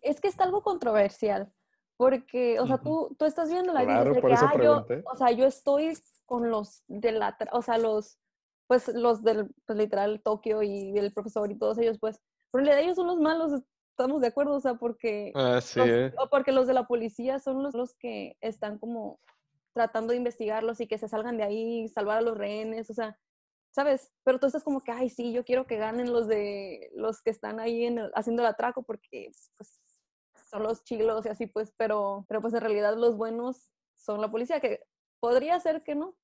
Es que está algo controversial. Porque, o sea, tú, tú estás viendo la Claro, de por que, eso "Ah, yo, o sea, yo estoy con los de la, o sea, los, pues, los del, pues, literal, Tokio y el profesor y todos ellos, pues, pero en realidad ellos son los malos, estamos de acuerdo, o sea, porque, Ah, sí, los, eh. o porque los de la policía son los, los que están como tratando de investigarlos y que se salgan de ahí, salvar a los rehenes, o sea, ¿sabes? Pero tú estás como que, ay, sí, yo quiero que ganen los de los que están ahí en el- haciendo el atraco porque pues, son los chilos y así, pues, pero, pero pues en realidad los buenos son la policía, que podría ser que no,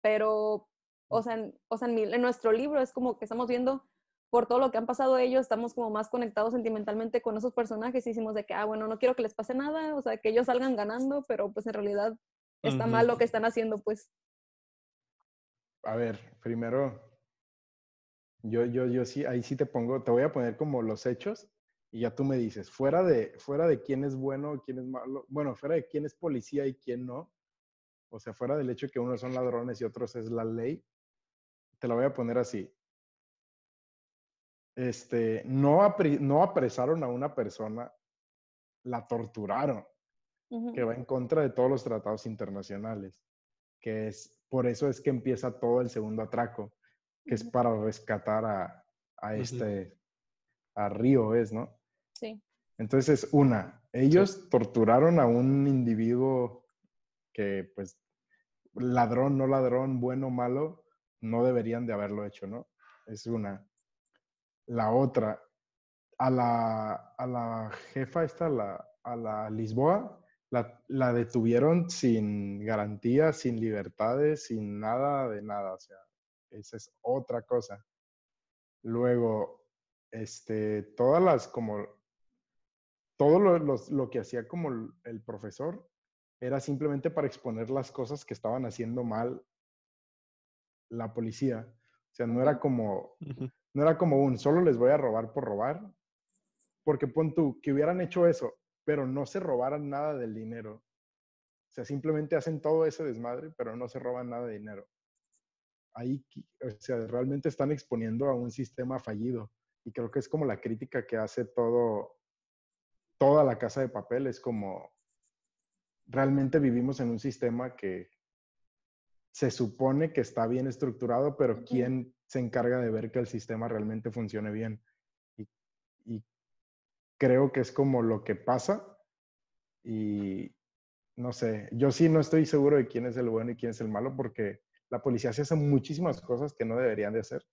pero, o sea, en, o sea, en, mi- en nuestro libro es como que estamos viendo por todo lo que han pasado ellos, estamos como más conectados sentimentalmente con esos personajes y hicimos de que, ah, bueno, no quiero que les pase nada, o sea, que ellos salgan ganando, pero pues en realidad está mal lo que están haciendo, pues. A ver, primero, yo, yo, yo sí, ahí sí te pongo, te voy a poner como los hechos y ya tú me dices, fuera de, fuera de quién es bueno, quién es malo, bueno, fuera de quién es policía y quién no, o sea, fuera del hecho que unos son ladrones y otros es la ley, te la voy a poner así. Este, no, apre- no apresaron a una persona, la torturaron que va en contra de todos los tratados internacionales, que es, por eso es que empieza todo el segundo atraco, que es para rescatar a, a este, a Río, es, ¿no? Sí. Entonces, una, ellos torturaron a un individuo que, pues, ladrón, no ladrón, bueno, malo, no deberían de haberlo hecho, ¿no? Es una. La otra, a la, a la jefa esta, la, a la Lisboa, la, la detuvieron sin garantía, sin libertades, sin nada de nada. O sea, esa es otra cosa. Luego, este, todas las como todo lo, los- lo que hacía como el profesor era simplemente para exponer las cosas que estaban haciendo mal la policía. O sea, no era como, no era como un solo les voy a robar por robar, porque pon tú que hubieran hecho eso, pero no se robaran nada del dinero. O sea, simplemente hacen todo ese desmadre, pero no se roban nada de dinero. Ahí, o sea, realmente están exponiendo a un sistema fallido. Y creo que es como la crítica que hace todo, toda la casa de papel. Es como, realmente vivimos en un sistema que se supone que está bien estructurado, pero. ¿quién se encarga de ver que el sistema realmente funcione bien? Y, y creo que es como lo que pasa y no sé, yo sí no estoy seguro de quién es el bueno y quién es el malo porque la policía se hace muchísimas cosas que no deberían de hacer.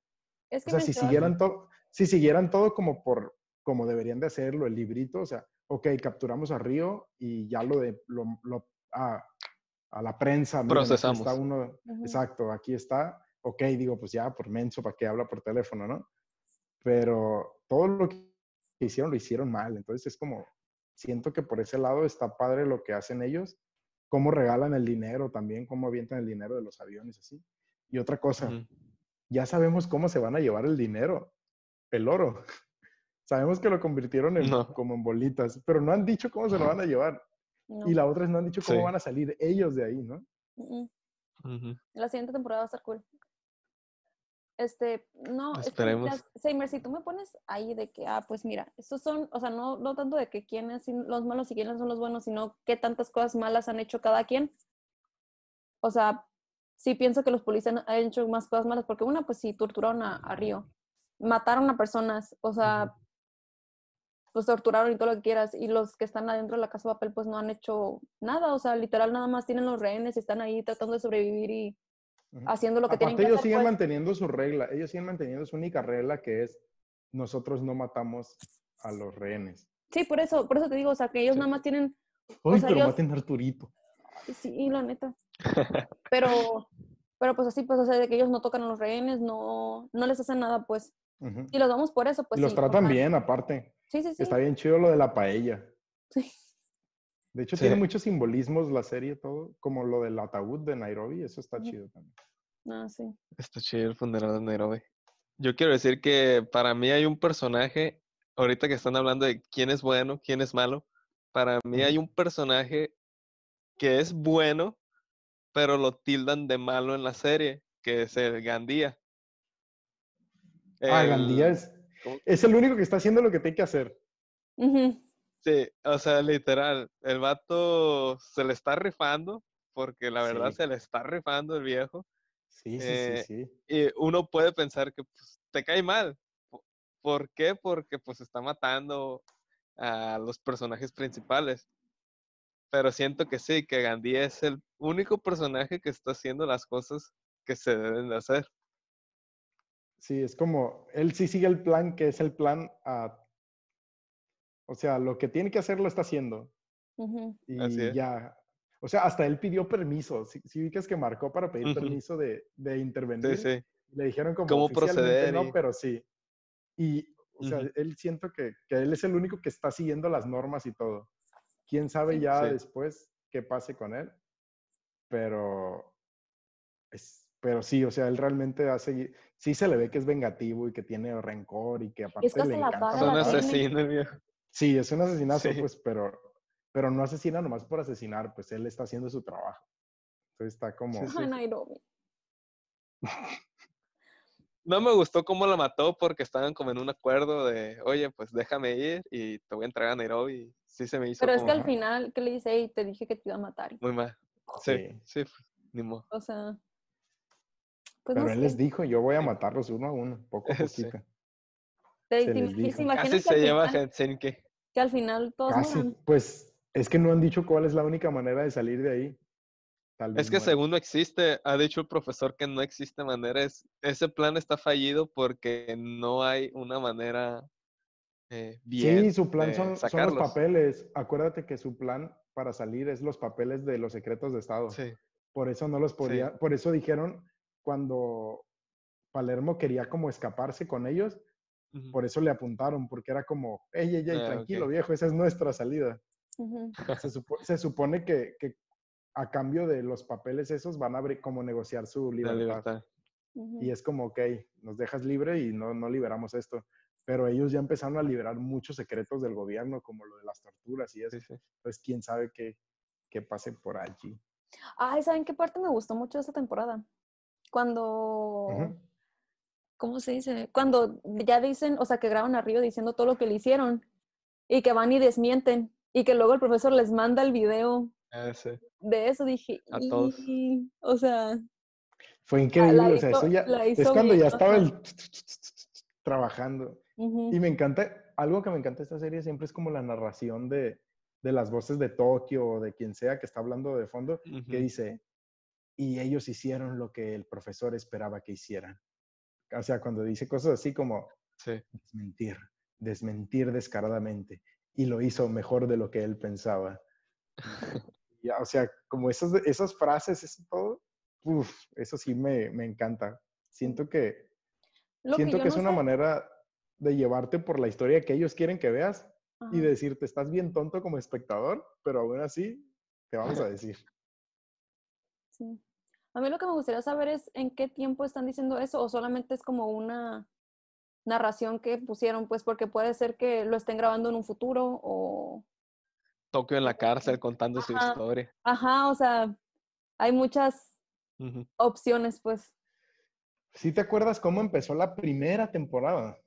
Es O sea, si siguieran todo, si siguieran todo como por, como deberían de hacerlo, el librito, o sea, ok, capturamos a Río y ya lo de, lo, lo- a, a la prensa, miren, aquí Procesamos. está uno, exacto, aquí está, ok, digo, pues ya, por menso, ¿para qué habla por teléfono, no? Pero todo lo que hicieron lo hicieron mal, entonces es como, siento que por ese lado está padre lo que hacen ellos, cómo regalan el dinero también, cómo avientan el dinero de los aviones, así. Y otra cosa, Ujú. ya sabemos cómo se van a llevar el dinero, el oro. Sabemos que lo convirtieron en, No. como en bolitas, pero no han dicho cómo se lo van a llevar. No. Y la otra es no han dicho cómo Sí. van a salir ellos de ahí, ¿no? Mm. Ujú. La siguiente temporada va a estar cool. Este, no, es que, Esperemos. las- Seymour, si tú me pones ahí de que, ah, pues mira, estos son, o sea, no, no tanto de que quiénes son los malos y quiénes son los buenos, sino qué tantas cosas malas han hecho cada quien. O sea, sí pienso que los policías han hecho más cosas malas, porque una, pues sí, torturaron a, a Río, mataron a personas, o sea, pues torturaron y todo lo que quieras, y los que están adentro de la casa de papel, pues no han hecho nada, o sea, literal nada más tienen los rehenes y están ahí tratando de sobrevivir y haciendo lo que tienen que ellos hacer. siguen pues. manteniendo su regla, ellos siguen manteniendo su única regla que es nosotros no matamos a los rehenes. Sí, por eso, por eso te digo, o sea, que ellos Sí. nada más tienen, Uy, sea, pero ellos- maten a Arturito. sí, la neta. Pero, pero pues así, pues, o sea, de que ellos no tocan a los rehenes, no, no les hacen nada, pues. Y los vamos por eso, pues. y los sí, tratan bien, aparte. Sí, sí, sí. Está bien chido lo de la paella. Sí. De hecho, Sí. tiene muchos simbolismos la serie, todo, como lo del ataúd de Nairobi, eso está chido también. Ah, sí. Está chido el funeral de Nairobi. Yo quiero decir que para mí hay un personaje, ahorita que están hablando de quién es bueno, quién es malo, para mí hay un personaje que es bueno, pero lo tildan de malo en la serie, que es el Gandía. Ah, Gandía es, el único que está haciendo lo que tiene que hacer. Sí, o sea, literal, el vato se le está rifando, porque la verdad Sí. se le está rifando el viejo. Sí, sí, Eh, sí, sí. y uno puede pensar que pues, te cae mal. Po- ¿Por qué? Porque pues está matando a los personajes principales. Pero siento que sí, que Gandhi es el único personaje que está haciendo las cosas que se deben de hacer. Sí, es como, él sí sigue el plan, que es el plan a... O sea, lo que tiene que hacer lo está haciendo. Ujú. Y Así es. ya. O sea, hasta él pidió permiso. Si, si ubicas que marcó para pedir Ujú. permiso de, de Sí, intervenir. sí. Le dijeron como Cómo oficialmente proceder no, y- pero sí. Y, o sea, Ujú. él siento que, que él es el único que está siguiendo las normas y todo. Quién sabe Sí. ya Sí. después qué pase con él. Pero, es, pero sí, o sea, él realmente hace, sí se le ve que es vengativo y que tiene rencor y que aparte que hasta le la encanta asesinos, el viejo. Sí, es un asesinato, Sí. pues, pero, pero no asesina nomás por asesinar, pues él está haciendo su trabajo. Entonces está como... Sí, sí. Nairobi. No me gustó cómo la mató porque estaban como en un acuerdo de, oye, pues déjame ir y te voy a entregar a Nairobi. Y sí se me hizo Pero es que al final, ¿qué le dice? Ey, te dije que te iba a matar. muy mal. Sí, Sí. sí, pues, ni modo. O sea, pues Pero no él sé. les dijo, yo voy a matarlos uno a uno, poco a Sí. poquito. Te, se te les imagi- dijo. ¿se imaginan Casi que se que al final todos Casi, mueran? pues, es que no han dicho cuál es la única manera de salir de ahí. Tal vez Es que según no existe, ha dicho el profesor que no existe manera, es, ese plan está fallido porque no hay una manera eh, bien. Sí, su plan son, son los papeles. Acuérdate que su plan para salir es los papeles de los secretos de Estado. Sí, Por eso no los podía, por eso dijeron cuando Palermo quería como escaparse con ellos, por eso le apuntaron, porque era como, ey, ey, ey, Ah, tranquilo, viejo, esa es nuestra salida. Se, supo- se supone que, que a cambio de los papeles esos van a abrir, como negociar su La libertad. Y es como, ok, nos dejas libre y no, no liberamos esto. Pero ellos ya empezaron a liberar muchos secretos del gobierno, como lo de las torturas y eso. Sí, sí. Pues quién sabe qué, qué pase por allí. Ay, ¿saben qué parte me gustó mucho de esta temporada? Cuando. ¿cómo se dice? Cuando ya dicen, o sea, que graban a Río diciendo todo lo que le hicieron y que van y desmienten y que luego el profesor les manda el video Ah, de eso, dije, A todos. "Y", o sea, Fue increíble. la o sea, eso ya, la es cuando ya estaba el trabajando. Y me encanta, algo que me encanta de esta serie siempre es como la narración de, de las voces de Tokio o de quien sea que está hablando de fondo, que dice, y ellos hicieron lo que el profesor esperaba que hicieran. O sea, cuando dice cosas así como Sí. desmentir, desmentir descaradamente, y lo hizo mejor de lo que él pensaba. Ya, o sea, como esas, esas frases, eso todo, uf, eso sí me, me encanta. Siento que, Lo siento que es no una sé- manera de llevarte por la historia que ellos quieren que veas y ajá. decirte, estás bien tonto como espectador, pero aún así te vamos a decir. Sí. A mí lo que me gustaría saber es en qué tiempo están diciendo eso o solamente es como una narración que pusieron, pues porque puede ser que lo estén grabando en un futuro o... Tokio en la cárcel contando su historia. Ajá, o sea, hay muchas opciones, pues. ¿Sí te acuerdas cómo empezó la primera temporada?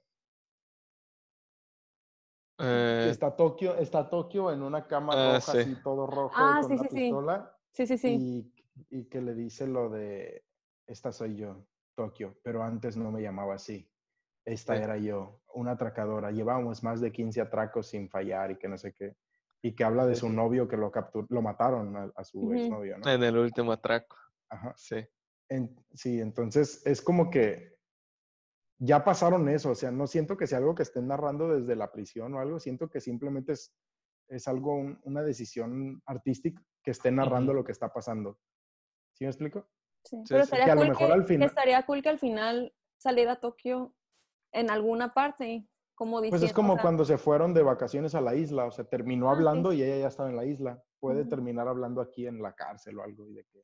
Eh, Está Tokio, está Tokio en una cama Ah, roja, sí. así todo rojo, Ah, con sí, una sí, sí. pistola, Sí, sí, sí. y, y que le dice lo de, esta soy yo, Tokio, pero antes no me llamaba así. Esta Sí. era yo, una atracadora. Llevábamos más de 15 atracos sin fallar y que no sé qué. Y que habla de su novio que lo capturó, lo mataron a, a su Ujú. exnovio, ¿no? en el último atraco. Ajá. Sí. En- sí, entonces es como que ya pasaron eso, o sea, no siento que sea algo que estén narrando desde la prisión o algo, siento que simplemente es, es algo, un- una decisión artística que estén narrando lo que está pasando. ¿Sí me explico? Sí, Pero sí. estaría Que cool mejor que, al que final- estaría cool que al final saliera a Tokio en alguna parte, como diciendo. Pues es o como sea, cuando se fueron de vacaciones a la isla, o sea, terminó Ah, sí. hablando y ella ya estaba en la isla. Puede terminar hablando aquí en la cárcel o algo y de que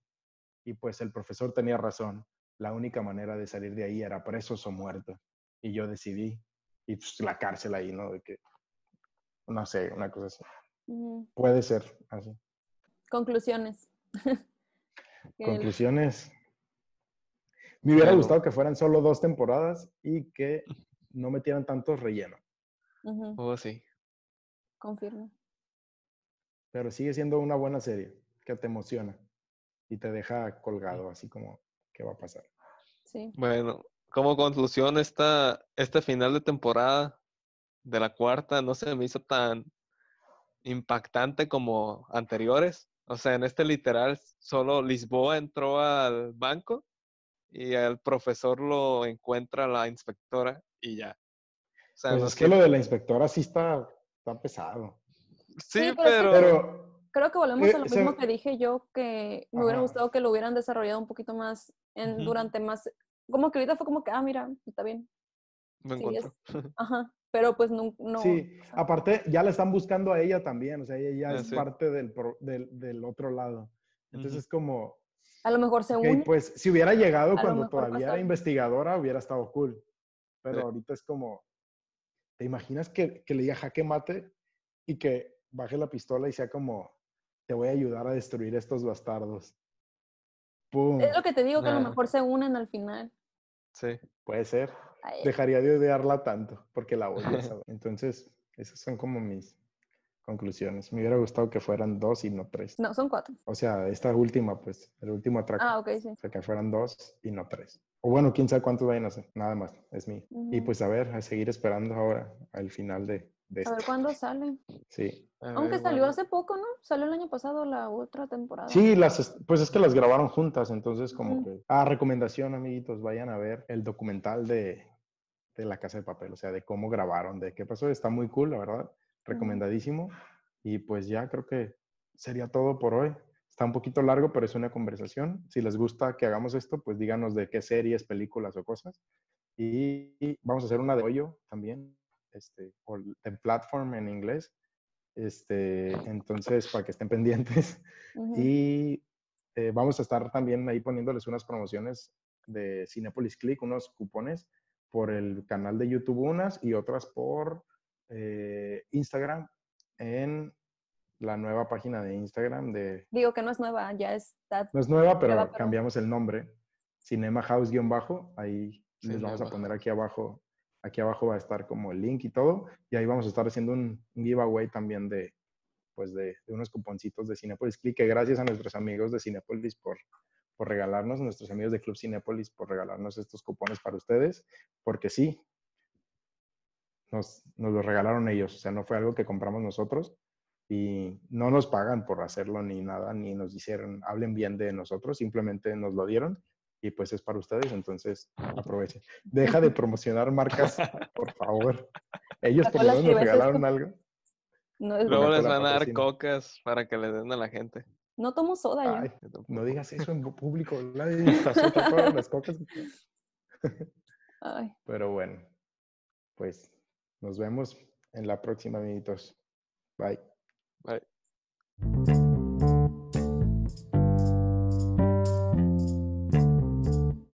y pues el profesor tenía razón. La única manera de salir de ahí era presos o muertos. Y yo decidí y pues la cárcel ahí, ¿no? De que no sé, una cosa así. Puede ser así. Conclusiones. Conclusiones. Me hubiera gustado que fueran solo dos temporadas y que no metieran tantos relleno. Oh, sí. Confirmo. Pero sigue siendo una buena serie que te emociona y te deja colgado, así como, ¿qué va a pasar? Sí. Bueno, como conclusión, esta, este final de temporada de la cuarta no se me hizo tan impactante como anteriores. O sea, en este literal, solo Lisboa entró al banco y el profesor lo encuentra la inspectora y ya. O sea, Pues no es que lo de la inspectora sí está, está pesado. Sí, Sí, pero es Creo que volvemos Eh, a lo se- mismo que dije yo, que me hubiera gustado que lo hubieran desarrollado un poquito más en, durante más. Como que ahorita fue como que, ah, mira, está bien. Me Sí, encontró. Ajá. Pero pues no. no sí, o sea, aparte ya la están buscando a ella también, o sea, ella ya Ah, es sí. parte del, pro- del, del otro lado. Entonces Ujú. es como, a lo mejor se ok, une. pues si hubiera llegado A cuando todavía era pasa- investigadora, hubiera estado cool. Pero Sí. ahorita es como, ¿te imaginas que, que le diga jaque mate y que baje la pistola y sea como, te voy a ayudar a destruir estos bastardos? ¡Pum! Es lo que te digo, que a lo Nah. mejor se unen al final. Sí. Puede ser. Dejaría de odiarla tanto porque la odio. ¿sabes? Entonces, esas son como mis conclusiones. Me hubiera gustado que fueran dos y no tres. No, son cuatro. O sea, esta última, pues, el último atraco. Ah, ok, sí. O sea, que fueran dos y no tres. O bueno, quién sabe cuántos vayan a ser. Nada más, es mío. Y Ujú. pues a ver, a seguir esperando ahora al final de, de A esto. ver cuándo sale. Sí. A Aunque ver, salió bueno. hace poco, ¿no? Salió el año pasado la otra temporada. Sí, las, es- pues es que las grabaron juntas, entonces como Ujú. que... Ah, recomendación, amiguitos, vayan a ver el documental de, de La Casa de Papel, o sea, de cómo grabaron, de qué pasó. Está muy cool, la verdad. Recomendadísimo. Y pues ya creo que sería todo por hoy. Está un poquito largo, pero es una conversación. Si les gusta que hagamos esto, pues díganos de qué series, películas o cosas. Y vamos a hacer una de hoyo también, este, o en platform en inglés. Este, entonces, para que estén pendientes. Y eh, vamos a estar también ahí poniéndoles unas promociones de Cinepolis Click, unos cupones por el canal de YouTube unas y otras por eh, Instagram en la nueva página de Instagram de... Digo que no es nueva, ya está... No es nueva, pero cambiamos el nombre. Cinema House-bajo, ahí les vamos a poner aquí abajo. Aquí abajo va a estar como el link y todo. Y ahí vamos a estar haciendo un, giveaway también de, pues de, unos cuponcitos de Cinepolis Click, que gracias a nuestros amigos de Cinepolis por, por regalarnos, nuestros amigos de Club Cinepolis por regalarnos estos cupones para ustedes, porque sí, nos, nos los regalaron ellos, o sea, no fue algo que compramos nosotros, y no nos pagan por hacerlo ni nada, ni nos hicieron, hablen bien de nosotros, simplemente nos lo dieron y pues es para ustedes, entonces aprovechen. Deja de promocionar marcas, por favor. Ellos por lo menos nos regalaron algo. Luego les van a dar cocas para que le den a la gente. No tomo soda yo. No digas eso en público. las cocas. Pero bueno, pues nos vemos en la próxima, amiguitos. Bye. Bye.